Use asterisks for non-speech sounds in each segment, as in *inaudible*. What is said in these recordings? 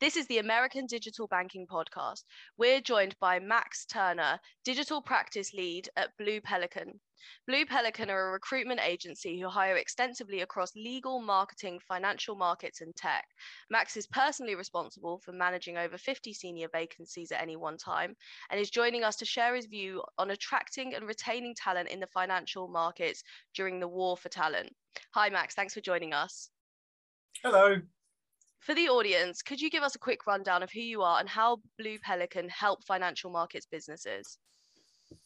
This is the American Digital Banking Podcast. We're joined by Max Turner, Digital Practice Lead at Blue Pelican. Blue Pelican are a recruitment agency who hire extensively across legal, marketing, financial markets, and tech. Max is personally responsible for managing over 50 senior vacancies at any one time and is joining us to share his view on attracting and retaining talent in the financial markets during the war for talent. Hi, Max. Thanks for joining us. Hello. For the audience, could you give us a quick rundown of who you are and how Blue Pelican help financial markets businesses?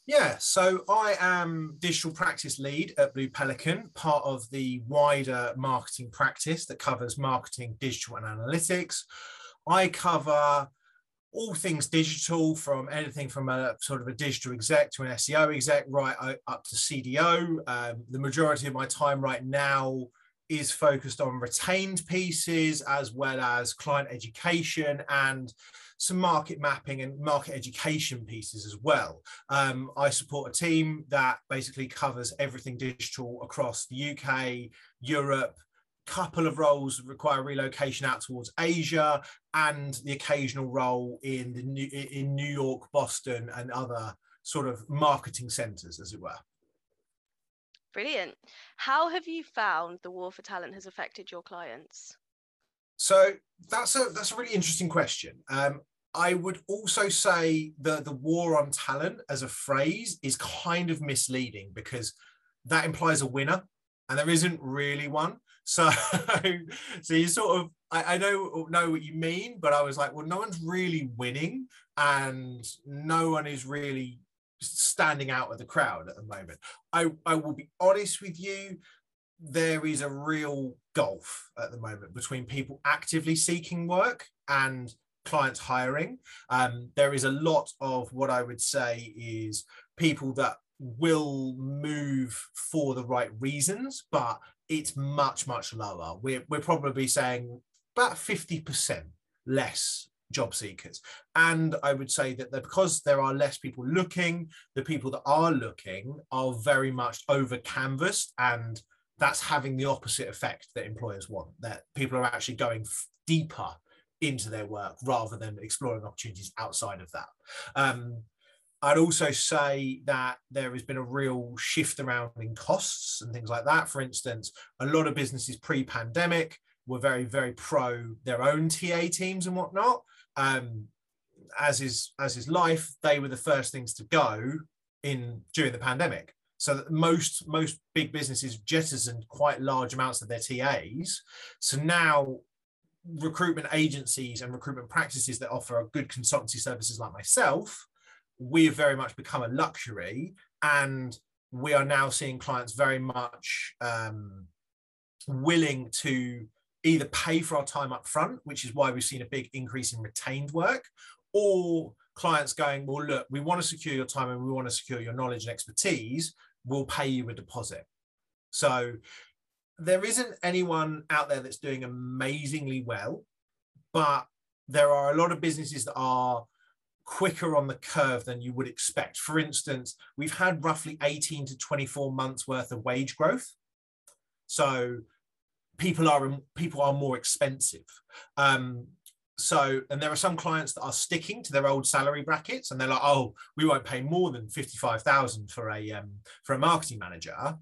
Yeah, so I am digital practice lead at Blue Pelican, part of the wider marketing practice that covers marketing, digital, and analytics. I cover all things digital from anything from a sort of a digital exec to an SEO exec, right up to CDO. Um, the majority of my time right now is focused on retained pieces as well as client education and some market mapping and market education pieces as well. Um, I support a team that basically covers everything digital across the UK, Europe, couple of roles require relocation out towards Asia and the occasional role in the new, in New York, Boston, and other sort of marketing centers, as it were. Brilliant. How have you found the war for talent has affected your clients? So that's a that's a really interesting question. Um, I would also say that the war on talent as a phrase is kind of misleading because that implies a winner, and there isn't really one. So, *laughs* so you sort of I, I know know what you mean, but I was like, well, no one's really winning, and no one is really standing out of the crowd at the moment. I, I will be honest with you, there is a real gulf at the moment between people actively seeking work and clients hiring. Um, there is a lot of what I would say is people that will move for the right reasons, but it's much, much lower. We're, we're probably saying about 50% less job seekers. And I would say that because there are less people looking, the people that are looking are very much over canvassed and that's having the opposite effect that employers want that people are actually going deeper into their work rather than exploring opportunities outside of that. Um, i'd also say that there has been a real shift around in costs and things like that. For instance a lot of businesses pre-pandemic were very very pro their own ta teams and whatnot um, as is as is life, they were the first things to go in during the pandemic. So that most most big businesses jettisoned quite large amounts of their TAs. So now recruitment agencies and recruitment practices that offer good consultancy services like myself, we have very much become a luxury and we are now seeing clients very much um, willing to either pay for our time up front, which is why we've seen a big increase in retained work, or clients going, well, look, we want to secure your time and we want to secure your knowledge and expertise, we'll pay you a deposit. So there isn't anyone out there that's doing amazingly well, but there are a lot of businesses that are quicker on the curve than you would expect. For instance, we've had roughly 18 to 24 months worth of wage growth. So people are people are more expensive. Um, so, and there are some clients that are sticking to their old salary brackets, and they're like, "Oh, we won't pay more than fifty-five thousand for a um, for a marketing manager,"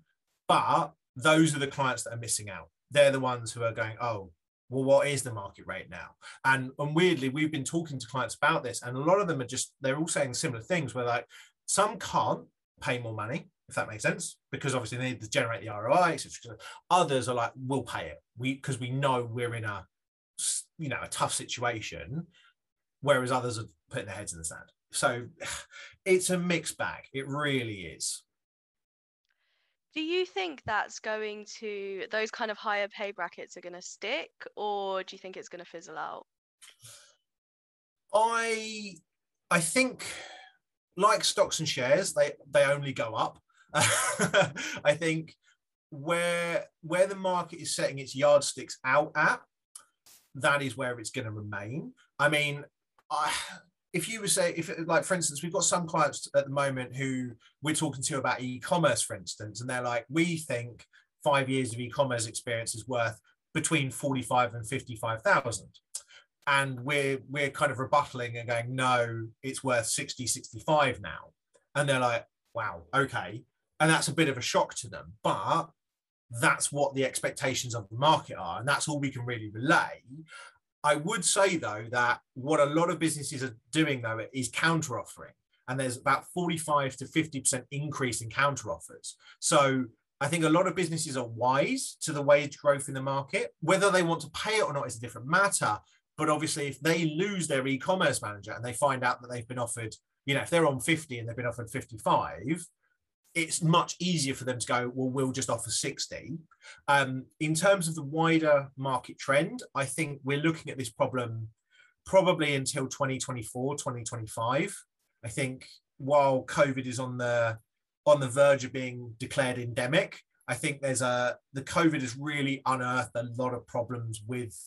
but those are the clients that are missing out. They're the ones who are going, "Oh, well, what is the market rate now?" And and weirdly, we've been talking to clients about this, and a lot of them are just they're all saying similar things. Where like some can't pay more money, if that makes sense, because obviously they need to generate the ROI, etc. Others are like, we'll pay it, we because we know we're in a you know a tough situation, whereas others are putting their heads in the sand. So *sighs* it's a mixed bag. It really is. Do you think that's going to those kind of higher pay brackets are going to stick, or do you think it's going to fizzle out? I I think like stocks and shares, they they only go up. *laughs* I think where where the market is setting its yardsticks out at, that is where it's going to remain. I mean, I, if you were say if like for instance, we've got some clients at the moment who we're talking to about e-commerce, for instance, and they're like, we think five years of e-commerce experience is worth between 45 and 55,000. and we're we're kind of rebuttaling and going no it's worth 60 65 now and they're like wow okay and that's a bit of a shock to them but that's what the expectations of the market are and that's all we can really relay i would say though that what a lot of businesses are doing though is counter offering and there's about 45 to 50% increase in counter offers so I think a lot of businesses are wise to the wage growth in the market. Whether they want to pay it or not is a different matter. But obviously, if they lose their e-commerce manager and they find out that they've been offered, you know, if they're on 50 and they've been offered 55, it's much easier for them to go, well, we'll just offer 60. Um, in terms of the wider market trend, I think we're looking at this problem probably until 2024, 2025. I think while COVID is on the on the verge of being declared endemic, I think there's a the COVID has really unearthed a lot of problems with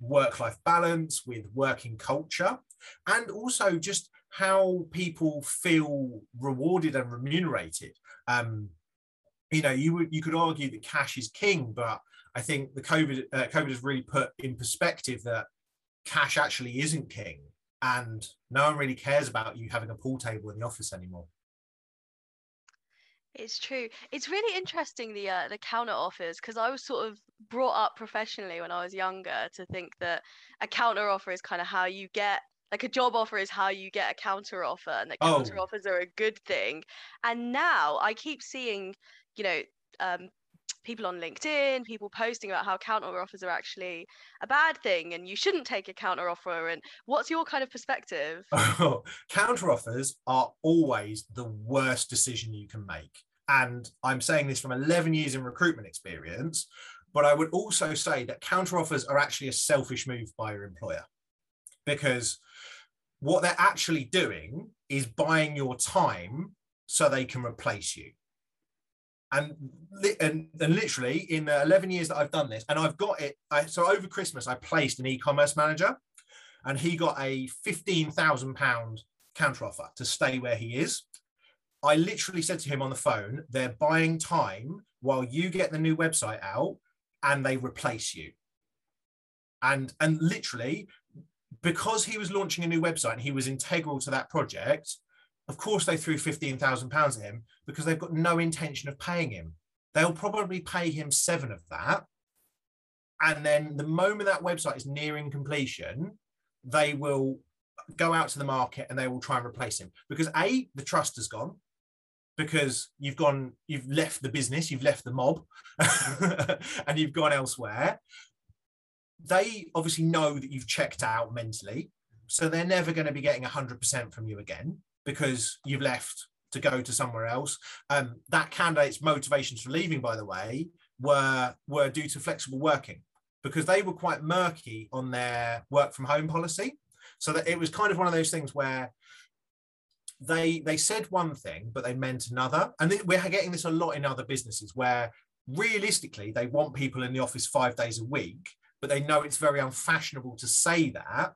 work life balance, with working culture, and also just how people feel rewarded and remunerated. Um, you know, you you could argue that cash is king, but I think the COVID uh, COVID has really put in perspective that cash actually isn't king, and no one really cares about you having a pool table in the office anymore. It's true. It's really interesting the uh, the counter offers because I was sort of brought up professionally when I was younger to think that a counter offer is kind of how you get like a job offer is how you get a counter offer and that counter oh. offers are a good thing. And now I keep seeing, you know, um, people on LinkedIn, people posting about how counter offers are actually a bad thing and you shouldn't take a counter offer. And what's your kind of perspective? *laughs* counter offers are always the worst decision you can make. And I'm saying this from 11 years in recruitment experience, but I would also say that counter offers are actually a selfish move by your employer because what they're actually doing is buying your time so they can replace you and, and, and literally in the 11 years that I've done this, and I've got it. I, so over Christmas, I placed an e-commerce manager, and he got a 15,000 pound counteroffer to stay where he is. I literally said to him on the phone, "They're buying time while you get the new website out, and they replace you." And and literally, because he was launching a new website and he was integral to that project, of course, they threw £15,000 at him because they've got no intention of paying him. They'll probably pay him seven of that. And then the moment that website is nearing completion, they will go out to the market and they will try and replace him because A, the trust has gone because you've gone, you've left the business, you've left the mob, *laughs* and you've gone elsewhere. They obviously know that you've checked out mentally. So they're never going to be getting 100% from you again because you've left to go to somewhere else. Um, that candidate's motivations for leaving, by the way, were were due to flexible working because they were quite murky on their work from home policy. So that it was kind of one of those things where they they said one thing but they meant another, and we're getting this a lot in other businesses where realistically they want people in the office five days a week, but they know it's very unfashionable to say that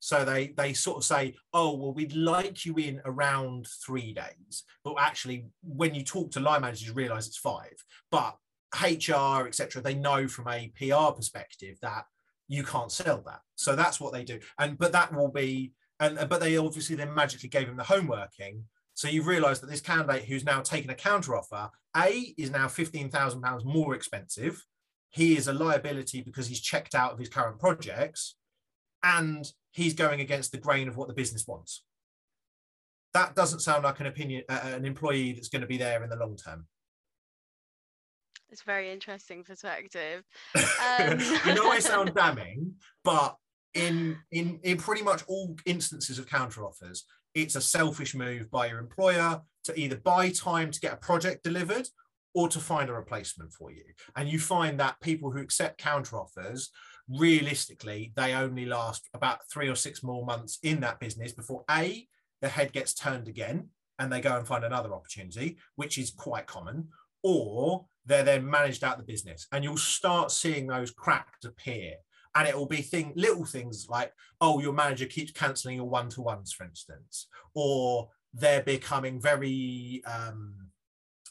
so they they sort of say, oh well, we'd like you in around three days, but actually, when you talk to line managers, you realise it's five. But HR, etc., they know from a PR perspective that you can't sell that. So that's what they do. And but that will be and but they obviously then magically gave him the homeworking. So you've realised that this candidate who's now taken a counter offer, A is now fifteen thousand pounds more expensive. He is a liability because he's checked out of his current projects, and he's going against the grain of what the business wants. That doesn't sound like an opinion, uh, an employee that's going to be there in the long term. It's a very interesting perspective. *laughs* Um... I know I sound *laughs* damning, but in in in pretty much all instances of counter offers, it's a selfish move by your employer to either buy time to get a project delivered or to find a replacement for you. And you find that people who accept counter offers realistically, they only last about three or six more months in that business before A, the head gets turned again and they go and find another opportunity, which is quite common, or they're then managed out the business. And you'll start seeing those cracks appear. And it will be thing, little things like, oh, your manager keeps cancelling your one-to-ones, for instance, or they're becoming very, um,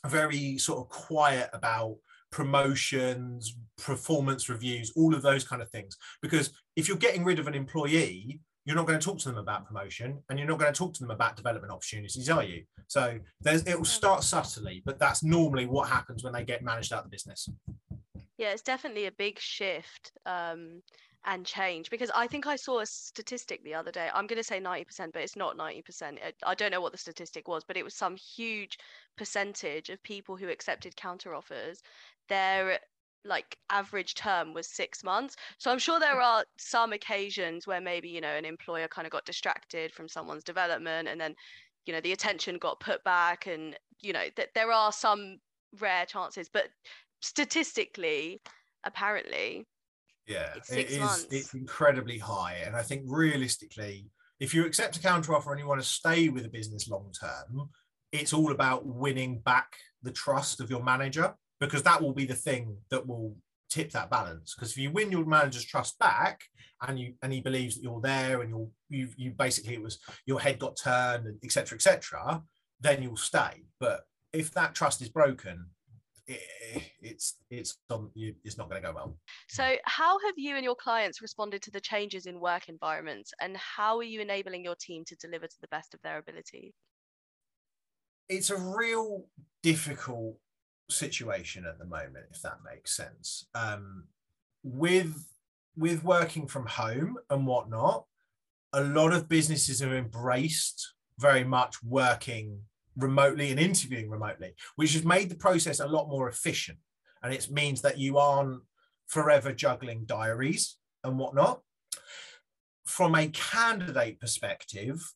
very sort of quiet about promotions, performance reviews, all of those kind of things. Because if you're getting rid of an employee, you're not going to talk to them about promotion and you're not going to talk to them about development opportunities, are you? So there's it will start subtly, but that's normally what happens when they get managed out of the business. Yeah, it's definitely a big shift. Um, and change because I think I saw a statistic the other day. I'm going to say 90%, but it's not 90%. I don't know what the statistic was, but it was some huge percentage of people who accepted counter offers. Their like average term was six months. So I'm sure there are some occasions where maybe, you know, an employer kind of got distracted from someone's development and then, you know, the attention got put back and, you know, that there are some rare chances, but statistically, apparently, yeah, it is. Months. It's incredibly high, and I think realistically, if you accept a counter offer and you want to stay with a business long term, it's all about winning back the trust of your manager because that will be the thing that will tip that balance. Because if you win your manager's trust back and you and he believes that you're there and you're you you basically it was your head got turned and etc etc, then you'll stay. But if that trust is broken, it's it's it's not going to go well. So, how have you and your clients responded to the changes in work environments, and how are you enabling your team to deliver to the best of their ability? It's a real difficult situation at the moment, if that makes sense. Um, with with working from home and whatnot, a lot of businesses have embraced very much working remotely and interviewing remotely, which has made the process a lot more efficient. And it means that you aren't forever juggling diaries and whatnot. From a candidate perspective,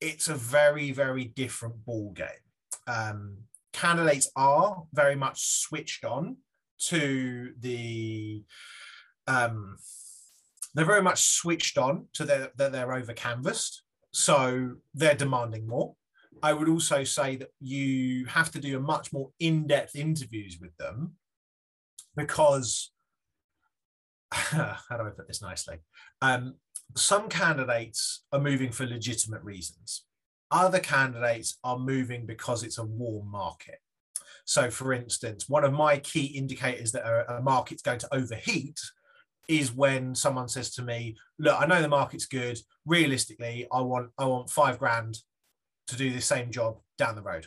it's a very, very different ball game. Um, candidates are very much switched on to the um, they're very much switched on to their that they're over canvassed so they're demanding more I would also say that you have to do a much more in-depth interviews with them because *sighs* how do I put this nicely? Um, some candidates are moving for legitimate reasons. Other candidates are moving because it's a warm market. So, for instance, one of my key indicators that a, market's going to overheat is when someone says to me, "Look, I know the market's good. Realistically, I want I want five grand to do the same job down the road,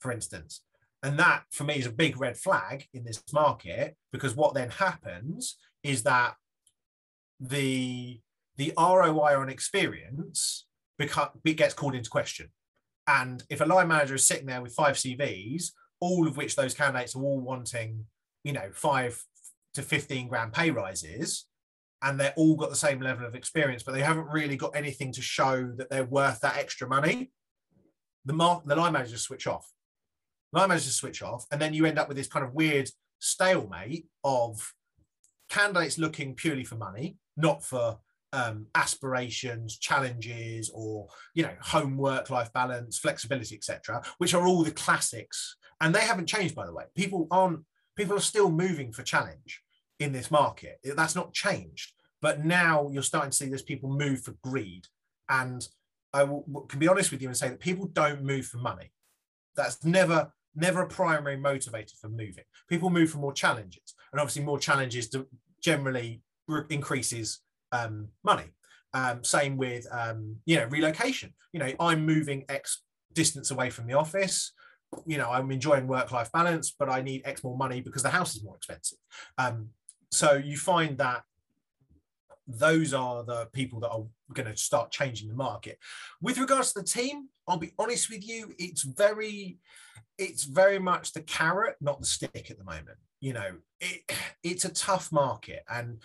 for instance. And that for me is a big red flag in this market because what then happens is that the the ROI on experience beca- gets called into question. And if a line manager is sitting there with five CVs, all of which those candidates are all wanting, you know, five to 15 grand pay rises, and they're all got the same level of experience, but they haven't really got anything to show that they're worth that extra money, the mark the line managers switch off. Line managers switch off, and then you end up with this kind of weird stalemate of candidates looking purely for money, not for um, aspirations, challenges, or you know, home work life balance, flexibility, etc., which are all the classics, and they haven't changed by the way. People aren't. People are still moving for challenge in this market. That's not changed. But now you're starting to see this people move for greed, and I will, can be honest with you and say that people don't move for money. That's never never a primary motivator for moving. People move for more challenges, and obviously more challenges generally increases um, money. Um, same with um, you know relocation. You know, I'm moving X distance away from the office. You know, I'm enjoying work-life balance, but I need X more money because the house is more expensive. Um, so you find that those are the people that are going to start changing the market. With regards to the team, I'll be honest with you, it's very, it's very much the carrot, not the stick at the moment. You know, it, it's a tough market, and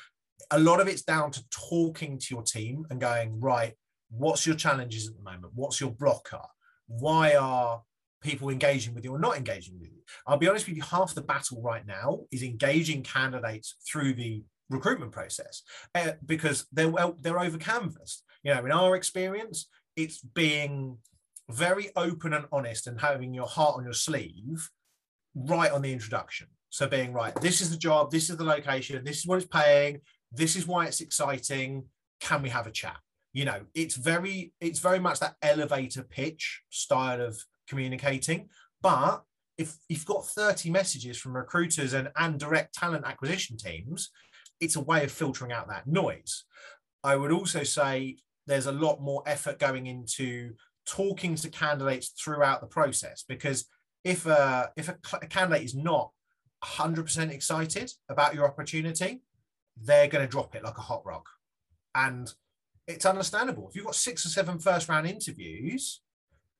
a lot of it's down to talking to your team and going right. What's your challenges at the moment? What's your blocker? Why are people engaging with you or not engaging with you? I'll be honest with you, half the battle right now is engaging candidates through the recruitment process uh, because they're well they're over canvassed you know in our experience it's being very open and honest and having your heart on your sleeve right on the introduction so being right this is the job this is the location this is what it's paying this is why it's exciting. Can we have a chat? You know it's very it's very much that elevator pitch style of communicating. But if you've got 30 messages from recruiters and, and direct talent acquisition teams, it's a way of filtering out that noise. I would also say there's a lot more effort going into talking to candidates throughout the process because if a if a, a candidate is not 100% excited about your opportunity they're going to drop it like a hot rock and it's understandable if you've got six or seven first round interviews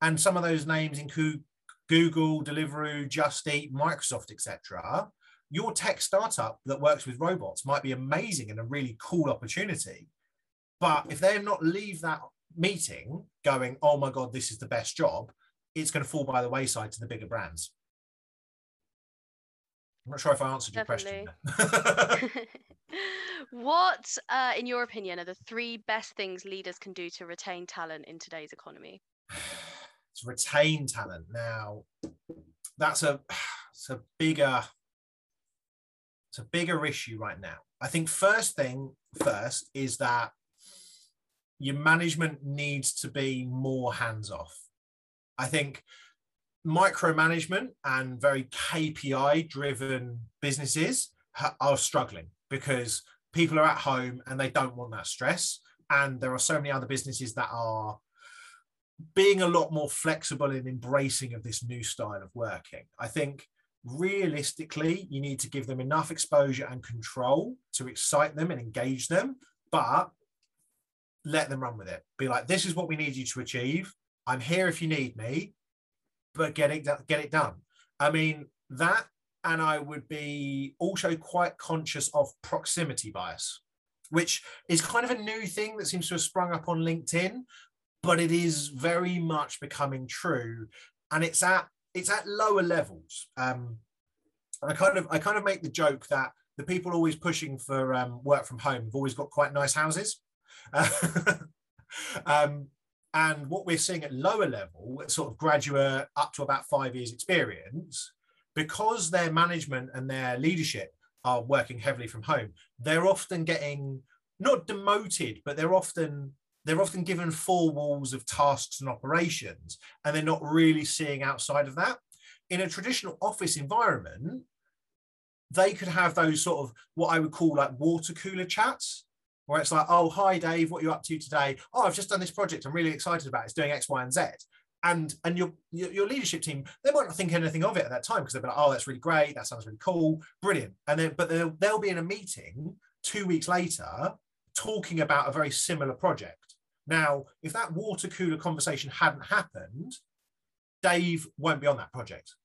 and some of those names include google deliveroo just eat microsoft etc your tech startup that works with robots might be amazing and a really cool opportunity but if they're not leave that meeting going, oh my God, this is the best job, it's going to fall by the wayside to the bigger brands. I'm not sure if I answered Definitely. your question. *laughs* *laughs* what, uh, in your opinion, are the three best things leaders can do to retain talent in today's economy? *sighs* to retain talent. Now, that's a, it's a bigger, it's a bigger issue right now. I think first thing first is that your management needs to be more hands off. I think micromanagement and very KPI driven businesses are struggling because people are at home and they don't want that stress. And there are so many other businesses that are being a lot more flexible in embracing of this new style of working. I think realistically, you need to give them enough exposure and control to excite them and engage them. But let them run with it. Be like, this is what we need you to achieve. I'm here if you need me, but get it get it done. I mean that, and I would be also quite conscious of proximity bias, which is kind of a new thing that seems to have sprung up on LinkedIn, but it is very much becoming true, and it's at it's at lower levels. Um, I kind of I kind of make the joke that the people always pushing for um, work from home have always got quite nice houses *laughs* um, and what we're seeing at lower level, sort of graduate up to about five years experience, because their management and their leadership are working heavily from home, they're often getting not demoted, but they're often they're often given four walls of tasks and operations, and they're not really seeing outside of that. In a traditional office environment, they could have those sort of what I would call like water cooler chats where it's like, oh, hi, Dave, what are you up to today? Oh, I've just done this project. I'm really excited about it. It's doing X, Y, and Z. And and your, your, your leadership team, they might not think anything of it at that time because they'll be like, oh, that's really great. That sounds really cool, brilliant. And then, but they'll, they'll be in a meeting two weeks later talking about a very similar project. Now, if that water cooler conversation hadn't happened, Dave won't be on that project.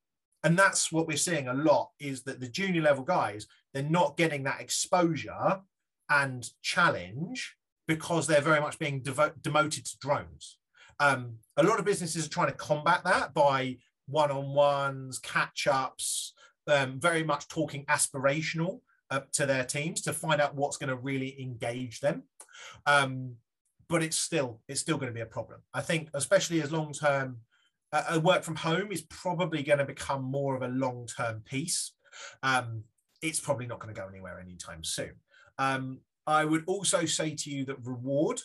And that's what we're seeing a lot is that the junior level guys, they're not getting that exposure and challenge because they're very much being devo- demoted to drones. Um, a lot of businesses are trying to combat that by one-on-ones, catch-ups, um, very much talking aspirational uh, to their teams to find out what's going to really engage them. Um, but it's still it's still going to be a problem. I think, especially as long-term uh, work from home is probably going to become more of a long-term piece. Um, it's probably not going to go anywhere anytime soon. Um, I would also say to you that reward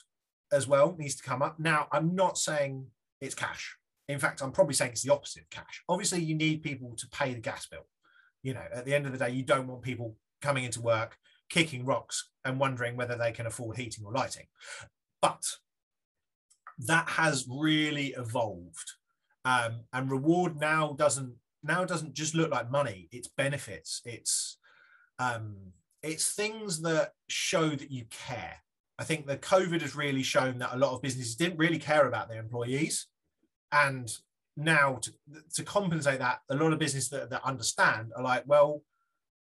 as well needs to come up. Now, I'm not saying it's cash. In fact, I'm probably saying it's the opposite of cash. Obviously, you need people to pay the gas bill. You know, at the end of the day, you don't want people coming into work, kicking rocks, and wondering whether they can afford heating or lighting. But that has really evolved. Um, and reward now doesn't now doesn't just look like money. It's benefits. It's um, it's things that show that you care. I think that COVID has really shown that a lot of businesses didn't really care about their employees. And now to, to compensate that, a lot of businesses that, that understand are like, well,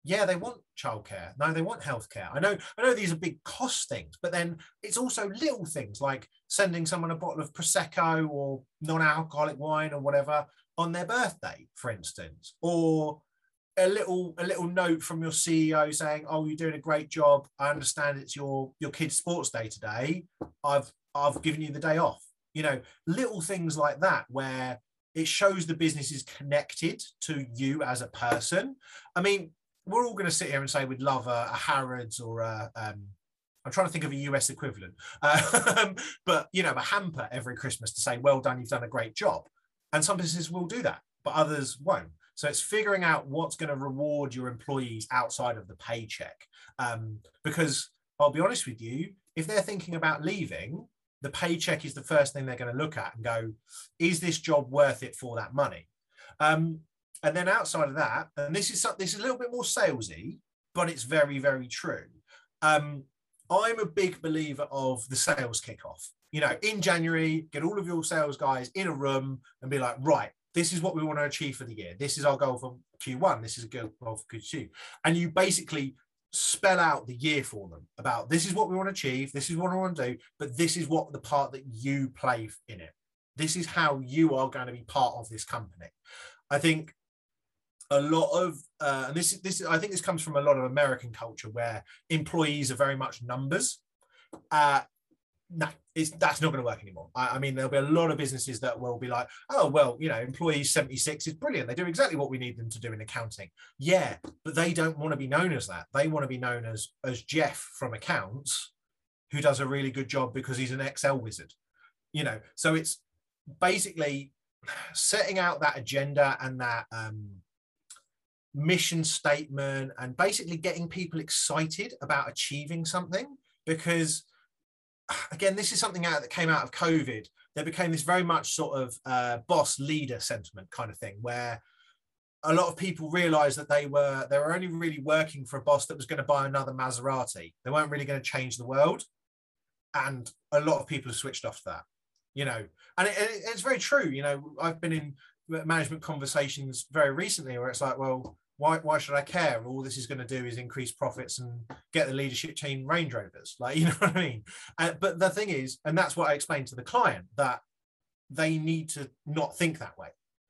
yeah, they want childcare. No, they want healthcare. I know, I know these are big cost things, but then it's also little things like sending someone a bottle of prosecco or non-alcoholic wine or whatever on their birthday, for instance, or a little a little note from your CEO saying, "Oh, you're doing a great job. I understand it's your your kid's sports day today. I've I've given you the day off." You know, little things like that where it shows the business is connected to you as a person. I mean, we're all going to sit here and say we'd love a, a Harrods or a um, I'm trying to think of a US equivalent, um, *laughs* but you know, a hamper every Christmas to say, "Well done, you've done a great job." And some businesses will do that, but others won't. So it's figuring out what's going to reward your employees outside of the paycheck. Um, because I'll be honest with you, if they're thinking about leaving, the paycheck is the first thing they're going to look at and go, is this job worth it for that money? Um, and then outside of that, and this is this is a little bit more salesy, but it's very very true. Um, I'm a big believer of the sales kickoff. You know, in January, get all of your sales guys in a room and be like, right, this is what we want to achieve for the year. This is our goal for Q1. This is a goal for Q2. And you basically spell out the year for them about this is what we want to achieve, this is what I want to do, but this is what the part that you play in it. This is how you are going to be part of this company. I think a lot of uh, and this is this I think this comes from a lot of American culture where employees are very much numbers. Uh, no, it's that's not going to work anymore. I, I, mean, there'll be a lot of businesses that will be like, oh well, you know, employee 76 is brilliant. They do exactly what we need them to do in accounting. Yeah, but they don't want to be known as that. They want to be known as as Jeff from accounts, who does a really good job because he's an Excel wizard. You know, so it's basically setting out that agenda and that um, mission statement and basically getting people excited about achieving something because again this is something out that came out of covid. There became this very much sort of uh, boss leader sentiment kind of thing where a lot of people realized that they were they were only really working for a boss that was going to buy another maserati. They weren't really going to change the world. And a lot of people have switched off that you know? And it, it's very true you know? I've been in management conversations very recently where it's like well why, why should I care? All this is going to do is increase profits and get the leadership team Range Rovers. *laughs* Like, you know what I mean? Uh, but the thing is, and that's what I explained to the client, that they need to not think that way.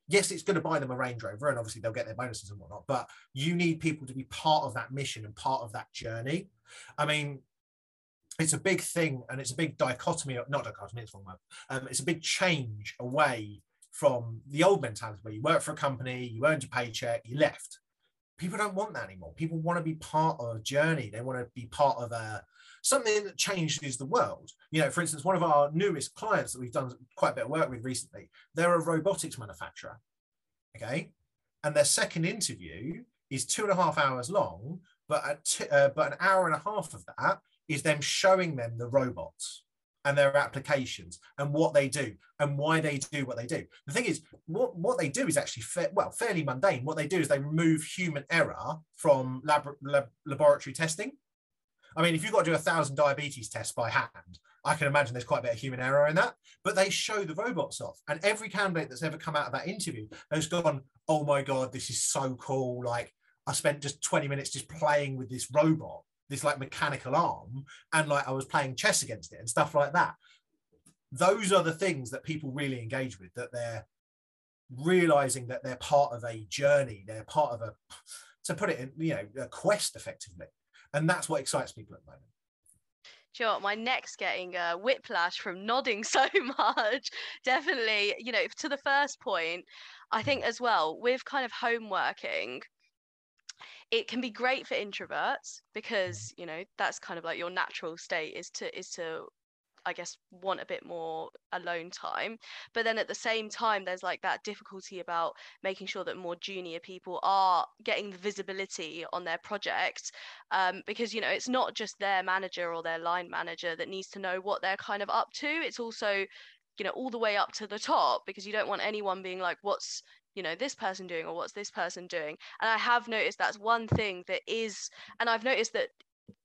Yes, it's going to buy them a Range Rover and obviously they'll get their bonuses and whatnot, but you need people to be part of that mission and part of that journey. I mean, it's a big thing and it's a big dichotomy, not dichotomy, it's wrong word. Um, it's a big change away from the old mentality where you work for a company, you earned your paycheck, you left people don't want that anymore. People want to be part of a journey. They want to be part of a something that changes the world. You know, for instance, one of our newest clients that we've done quite a bit of work with recently, they're a robotics manufacturer. Okay. And their second interview is two and a half hours long, but t- uh, but an hour and a half of that is them showing them the robots and their applications and what they do and why they do what they do. The thing is, what, what they do is actually fa- well fairly mundane. What they do is they remove human error from lab, lab, laboratory testing. I mean, if you've got to do a thousand diabetes tests by hand, I can imagine there's quite a bit of human error in that. But they show the robots off, and every candidate that's ever come out of that interview has gone, "Oh my god, this is so cool!" Like I spent just 20 minutes just playing with this robot this like mechanical arm and like I was playing chess against it and stuff like that. Those are the things that people really engage with, that they're realizing that they're part of a journey, they're part of a, to put it in, you know, a quest effectively. And that's what excites people at the moment. Sure, my neck's getting a whiplash from nodding *laughs* so much. Definitely, you know, to the first point, I think hmm. as well with kind of home working, it can be great for introverts because you know that's kind of like your natural state is to is to I guess want a bit more alone time. But then at the same time, there's like that difficulty about making sure that more junior people are getting the visibility on their project. Um, because, you know, it's not just their manager or their line manager that needs to know what they're kind of up to. It's also, you know, all the way up to the top because you don't want anyone being like, what's you know this person doing or what's this person doing? And i have noticed that's one thing that is and i've noticed that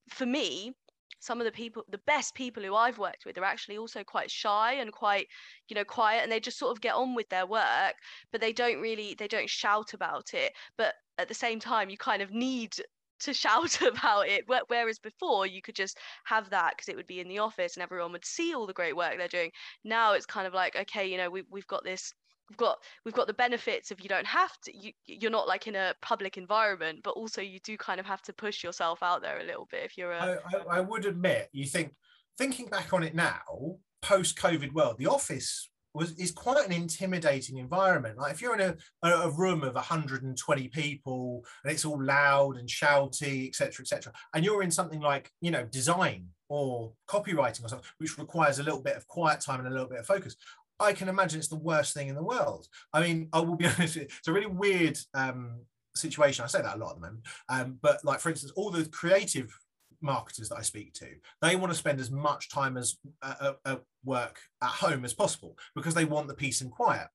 for me some of the people the best people who i've worked with are actually also quite shy and quite you know quiet and they just sort of get on with their work but they don't really they don't shout about it. But at the same time you kind of need to *laughs* shout about it. Whereas before you could just have that because it would be in the office and everyone would see all the great work they're doing. Now it's kind of like okay you know we, we've got this we've got we've got the benefits of you don't have to you, you're not like in a public environment but also you do kind of have to push yourself out there a little bit if you're a I, I, I would admit you think thinking back on it now post covid world the office was is quite an intimidating environment. Like if you're in a, a room of 120 people and it's all loud and shouty etc etc and you're in something like you know design or copywriting or something which requires a little bit of quiet time and a little bit of focus I can imagine it's the worst thing in the world. I mean, I will be *laughs* honest, it's a really weird um, situation. I say that a lot at the moment. Um, but like, for instance, all the creative marketers that I speak to, they want to spend as much time as uh, work at home as possible because they want the peace and quiet.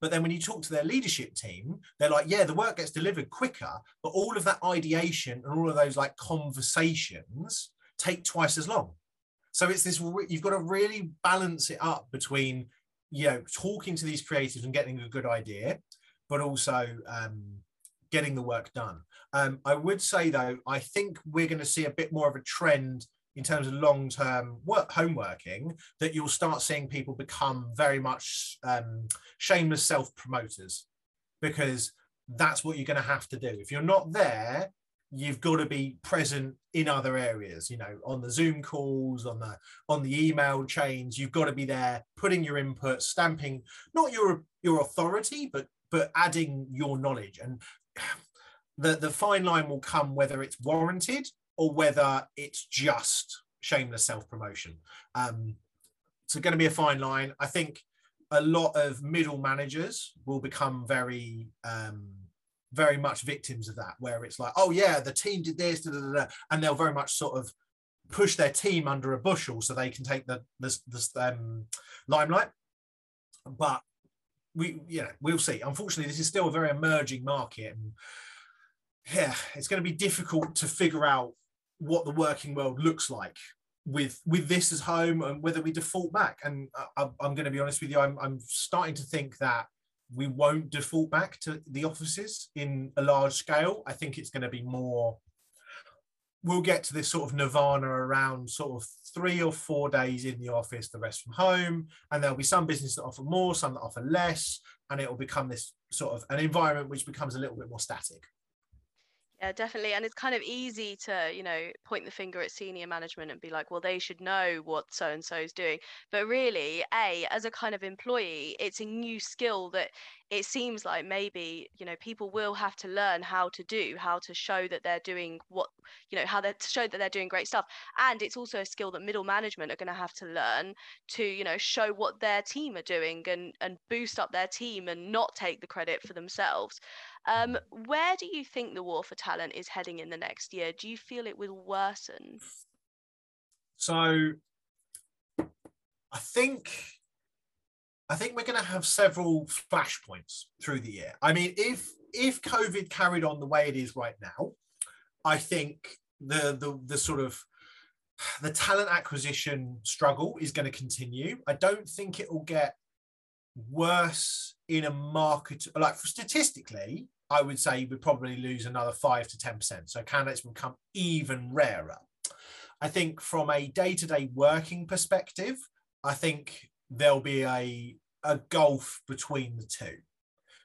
But then when you talk to their leadership team, they're like, yeah, the work gets delivered quicker, but all of that ideation and all of those like conversations take twice as long. So it's this, you've got to really balance it up between, you know, talking to these creatives and getting a good idea, but also um, getting the work done. Um, I would say though, I think we're going to see a bit more of a trend in terms of long-term work home working that you'll start seeing people become very much um, shameless self-promoters because that's what you're going to have to do. If you're not there, you've got to be present in other areas you know on the zoom calls on the on the email chains you've got to be there putting your input stamping not your your authority but but adding your knowledge and *sighs* the the fine line will come whether it's warranted or whether it's just shameless self promotion. Um, it's going to be a fine line. I think a lot of middle managers will become very um, very much victims of that, where it's like, oh yeah, the team did this, da, da, da, and they'll very much sort of push their team under a bushel so they can take the this this um, limelight. But we, know, we'll see. Unfortunately, this is still a very emerging market, and yeah, it's going to be difficult to figure out what the working world looks like with with this as home and whether we default back. And I, am going to be honest with you, I'm, I'm starting to think that we won't default back to the offices in a large scale. I think it's going to be more. We'll get to this sort of nirvana around sort of three or four days in the office, the rest from home, and there'll be some businesses that offer more, some that offer less, and it will become this sort of an environment which becomes a little bit more static. Yeah, definitely. And it's kind of easy to, you know, point the finger at senior management and be like, well, they should know what so and so is doing. But really, A, as a kind of employee, it's a new skill that it seems like maybe you know people will have to learn how to do how to show that they're doing what you know how they show that they're doing great stuff and it's also a skill that middle management are going to have to learn to you know show what their team are doing and and boost up their team and not take the credit for themselves um, where do you think the war for talent is heading in the next year do you feel it will worsen so i think I think we're going to have several flashpoints through the year. I mean, if if COVID carried on the way it is right now, I think the the the sort of the talent acquisition struggle is going to continue. I don't think it will get worse in a market like statistically. I would say we probably lose another five to ten percent. So candidates become even rarer. I think from a day to day working perspective, I think there'll be a a gulf between the two.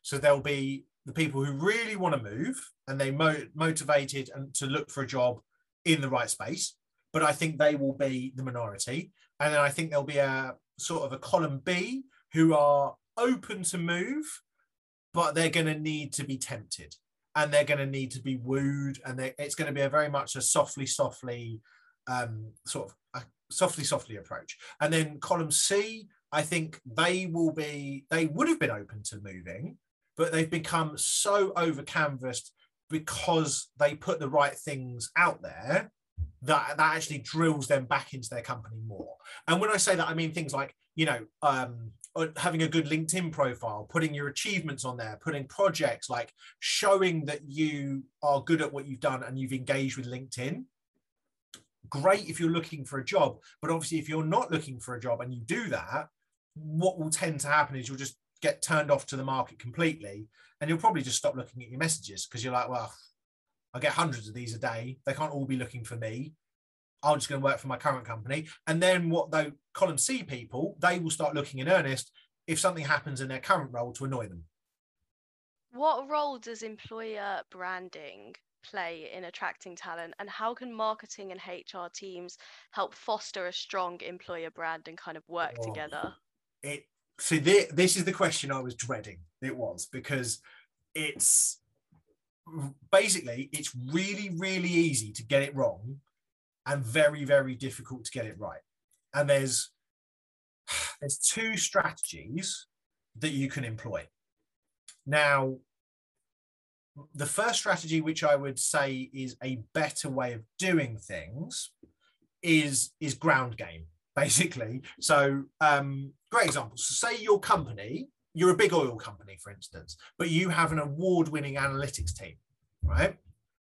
So there'll be the people who really want to move and they mo- motivated and to look for a job in the right space, but I think they will be the minority. And then I think there'll be a sort of a column B who are open to move, but they're going to need to be tempted and they're going to need to be wooed and it's going to be a very much a softly softly um, sort of a softly softly approach and then column c I think they will be, they would have been open to moving, but they've become so over canvassed because they put the right things out there that that actually drills them back into their company more. And when I say that, I mean things like, you know, um, Uh, having a good LinkedIn profile, putting your achievements on there, putting projects, like showing that you are good at what you've done and you've engaged with LinkedIn. Great if you're looking for a job, but obviously, if you're not looking for a job and you do that, what will tend to happen is you'll just get turned off to the market completely and you'll probably just stop looking at your messages because you're like well i get hundreds of these a day they can't all be looking for me i'm just going to work for my current company and then what though column c people they will start looking in earnest if something happens in their current role to annoy them what role does employer branding play in attracting talent and how can marketing and hr teams help foster a strong employer brand and kind of work oh. together it so the, this is the question I was dreading. It was because it's basically it's really really easy to get it wrong and very very difficult to get it right. And there's *sighs* there's two strategies that you can employ. Now, the first strategy, which I would say is a better way of doing things, is is ground game basically. So, um, great example. So, say your company, you're a big oil company, for instance, but you have an award-winning analytics team, right?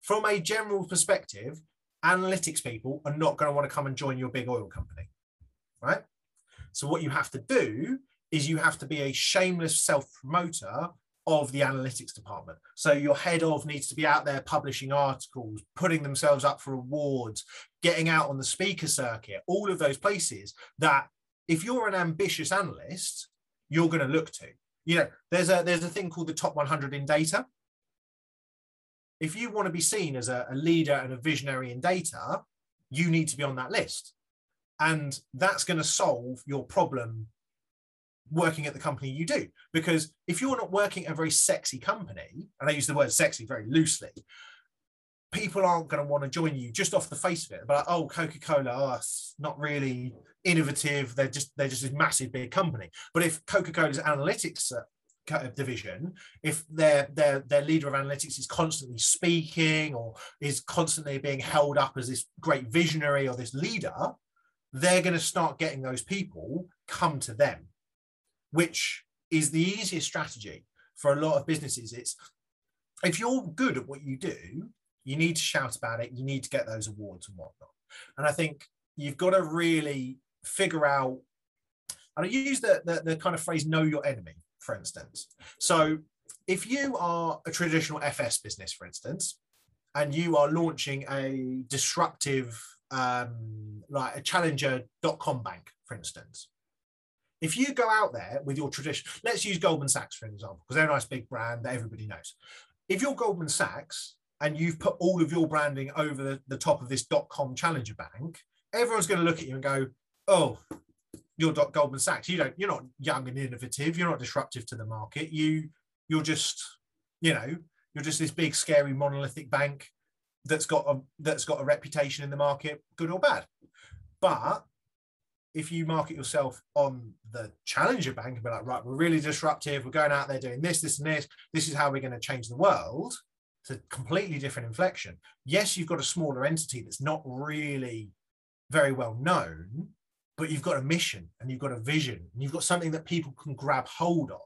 From a general perspective, analytics people are not going to want to come and join your big oil company, right? So, what you have to do is you have to be a shameless self promoter of the analytics department. So your head of needs to be out there publishing articles, putting themselves up for awards, getting out on the speaker circuit, all of those places that if you're an ambitious analyst, you're going to look to. You know, there's a there's a thing called the top 100 in data. If you want to be seen as a, a leader and a visionary in data, you need to be on that list. And that's going to solve your problem working at the company you do. Because if you're not working at a very sexy company, and I use the word sexy very loosely, people aren't going to want to join you just off the face of it. But oh, Coca Cola, oh, not really innovative. They're just they're just a massive big company. But if Coca Cola's analytics Uh, division, if their their their leader of analytics is constantly speaking or is constantly being held up as this great visionary or this leader, they're going to start getting those people come to them which is the easiest strategy for a lot of businesses. It's if you're good at what you do, you need to shout about it, you need to get those awards and whatnot. And I think you've got to really figure out, and I use the, the, the kind of phrase know your enemy, for instance. So if you are a traditional FS business, for instance, and you are launching a disruptive, um, like a challenger.com bank, for instance, if you go out there with your tradition, let's use Goldman Sachs for example, because they're a nice big brand that everybody knows. If you're Goldman Sachs and you've put all of your branding over the, the top of this dot com challenger bank, everyone's going to look at you and go, "Oh, you're Goldman Sachs. You don't. You're not young and innovative. You're not disruptive to the market. You you're just you know you're just this big scary monolithic bank that's got a that's got a reputation in the market, good or bad. But if you market yourself on the challenger bank and be like, right, we're really disruptive, we're going out there doing this, this, and this, this is how we're going to change the world, it's a completely different inflection. Yes, you've got a smaller entity that's not really very well known, but you've got a mission and you've got a vision and you've got something that people can grab hold of.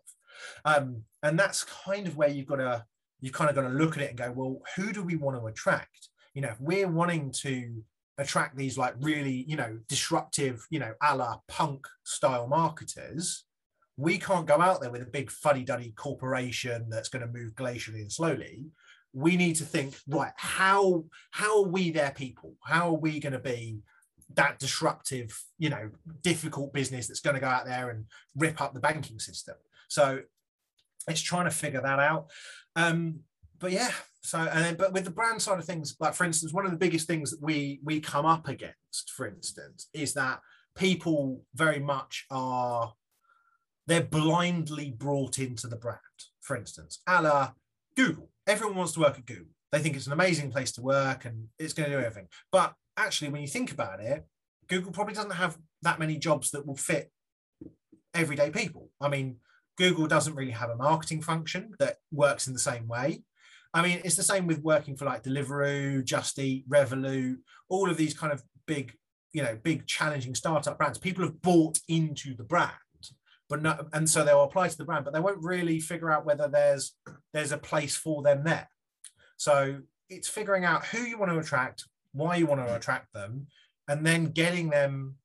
Um, and that's kind of where you've got to you've kind of got to look at it and go, well, who do we want to attract? You know, if we're wanting to attract these like really, you know, disruptive, you know, a la punk style marketers, we can't go out there with a big fuddy-duddy corporation that's going to move glacially and slowly. We need to think, right, how how are we their people? How are we going to be that disruptive, you know, difficult business that's going to go out there and rip up the banking system? So it's trying to figure that out. Um, but yeah, so and then but with the brand side of things, like for instance, one of the biggest things that we we come up against, for instance, is that people very much are they're blindly brought into the brand. For instance, a la Google. Everyone wants to work at Google. They think it's an amazing place to work and it's going to do everything. But actually, when you think about it, Google probably doesn't have that many jobs that will fit everyday people. I mean, Google doesn't really have a marketing function that works in the same way. I mean, it's the same with working for like Deliveroo, Just Eat, Revolut, all of these kind of big, you know, big challenging startup brands. People have bought into the brand, but not, and so they'll apply to the brand, but they won't really figure out whether there's there's a place for them there. So it's figuring out who you want to attract, why you want to attract them, and then getting them,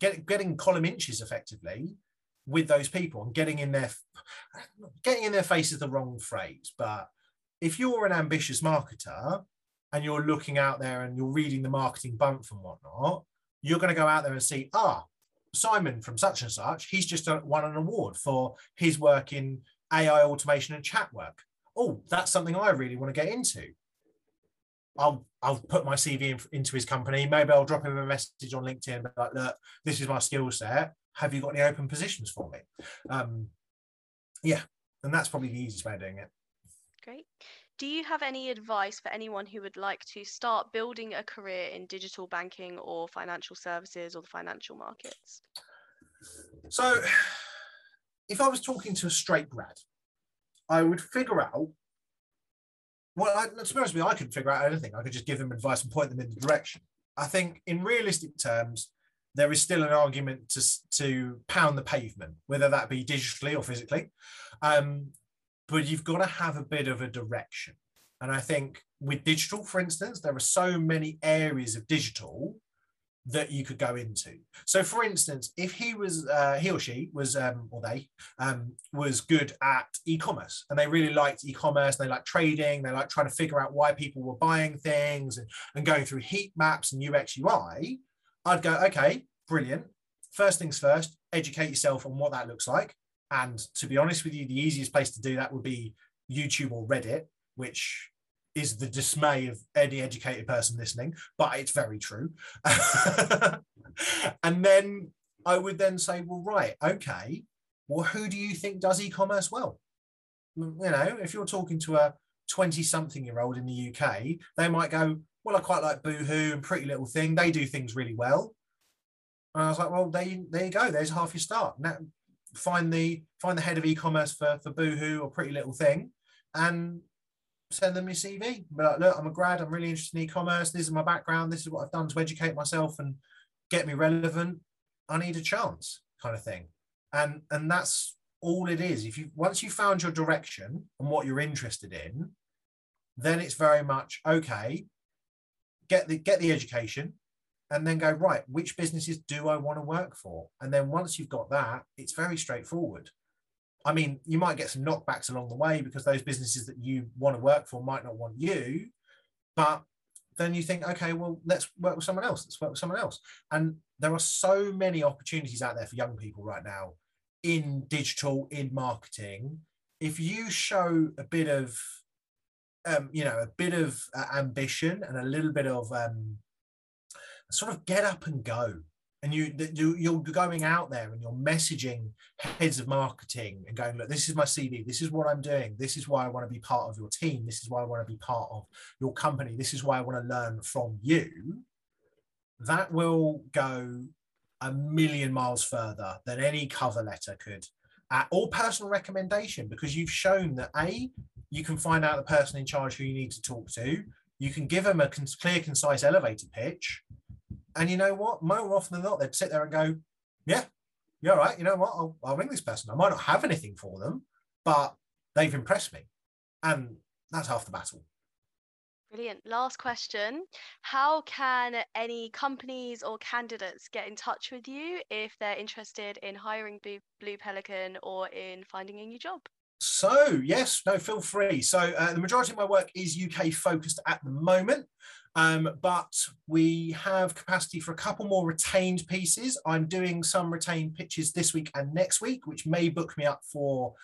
get, getting column inches effectively with those people and getting in their getting in their face is the wrong phrase, but if you're an ambitious marketer and you're looking out there and you're reading the marketing bump and whatnot, you're going to go out there and see, ah, Simon from such and such, he's just won an award for his work in AI automation and chat work. Oh, that's something I really want to get into. I'll I'll put my CV in, into his company. Maybe I'll drop him a message on LinkedIn. Like, look, this is my skill set. Have you got any open positions for me? Um, yeah, and that's probably the easiest way of doing it. Great. Do you have any advice for anyone who would like to start building a career in digital banking or financial services or the financial markets? So, *sighs* if I was talking to a straight grad, I would figure out. Well, I, to be honest with you, I could figure out anything. I could just give them advice and point them in the direction. I think, in realistic terms, there is still an argument to to pound the pavement, whether that be digitally or physically. Um, but you've got to have a bit of a direction. And I think with digital, for instance, there are so many areas of digital that you could go into. So, for instance, if he was, uh, he or she was, um, or they um, was good at e-commerce, and they really liked e-commerce, they like trading, they like trying to figure out why people were buying things, and, and going through heat maps and UX UI, I'd go, okay, brilliant. First things first, educate yourself on what that looks like. And to be honest with you, the easiest place to do that would be YouTube or Reddit, which is the dismay of any educated person listening, but it's very true. *laughs* and then I would then say, well, right, okay, well, who do you think does e-commerce well? Mm, you know, if you're talking to a 20 something year old in the UK, they might go, well, I quite like Boohoo and Pretty Little Thing. They do things really well. And I was like, well, there you, there you go. There's half your start. Now, find the find the head of e-commerce for for Boohoo or Pretty Little Thing, and send them your CV. Be like, look, I'm a grad. I'm really interested in e-commerce. This is my background. This is what I've done to educate myself and get me relevant. I need a chance, kind of thing. And and that's all it is. If you once you found your direction and what you're interested in, then it's very much okay. Get the get the education, and then go right. Which businesses do I want to work for? And then once you've got that, it's very straightforward. I mean, you might get some knockbacks along the way because those businesses that you want to work for might not want you, but then you think, okay, well, let's work with someone else. Let's work with someone else. And there are so many opportunities out there for young people right now in digital, in marketing. If you show a bit of, um, you know, a bit of uh, ambition and a little bit of um, sort of get up and go, and you, you you're going out there and you're messaging heads of marketing and going look this is my cv this is what i'm doing. This is why i want to be part of your team. This is why i want to be part of your company. This is why i want to learn from you that will go a million miles further than any cover letter could uh, or personal recommendation because you've shown that a you can find out the person in charge who you need to talk to. You can give them a clear concise elevator pitch and you know what? More often than not, they'd sit there and go, "Yeah, you're right. You know what? I'll, I'll ring this person. I might not have anything for them, but they've impressed me, and that's half the battle." Brilliant. Last question. How can any companies or candidates get in touch with you if they're interested in hiring Blue Pelican or in finding a new job? So, yes, no, feel free. So, uh, the majority of my work is UK focused at the moment. Um, but we have capacity for a couple more retained pieces. I'm doing some retained pitches this week and next week, which may book me up for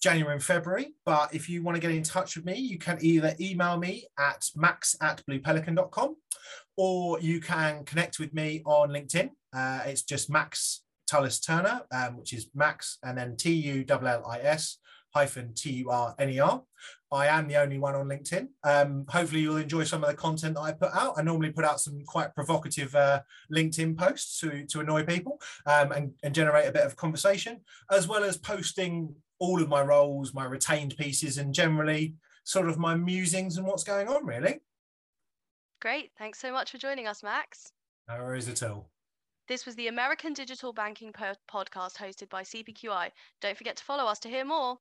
January and February. But if you want to get in touch with me, you can either email me at max at bluepelican.com or you can connect with me on LinkedIn. Uh, it's just Max Tullis Turner, um, which is Max and then T U L L I S hyphen T-U-R-N-E-R. I am the only one on LinkedIn. Um, hopefully you'll enjoy some of the content that I put out. I normally put out some quite provocative uh, LinkedIn posts to, to annoy people um, and, and generate a bit of conversation, as well as posting all of my roles, my retained pieces, and generally sort of my musings and what's going on, really. Great. Thanks so much for joining us, Max. No worries at all. This was the American Digital Banking Podcast hosted by CPQI. Don't forget to follow us to hear more.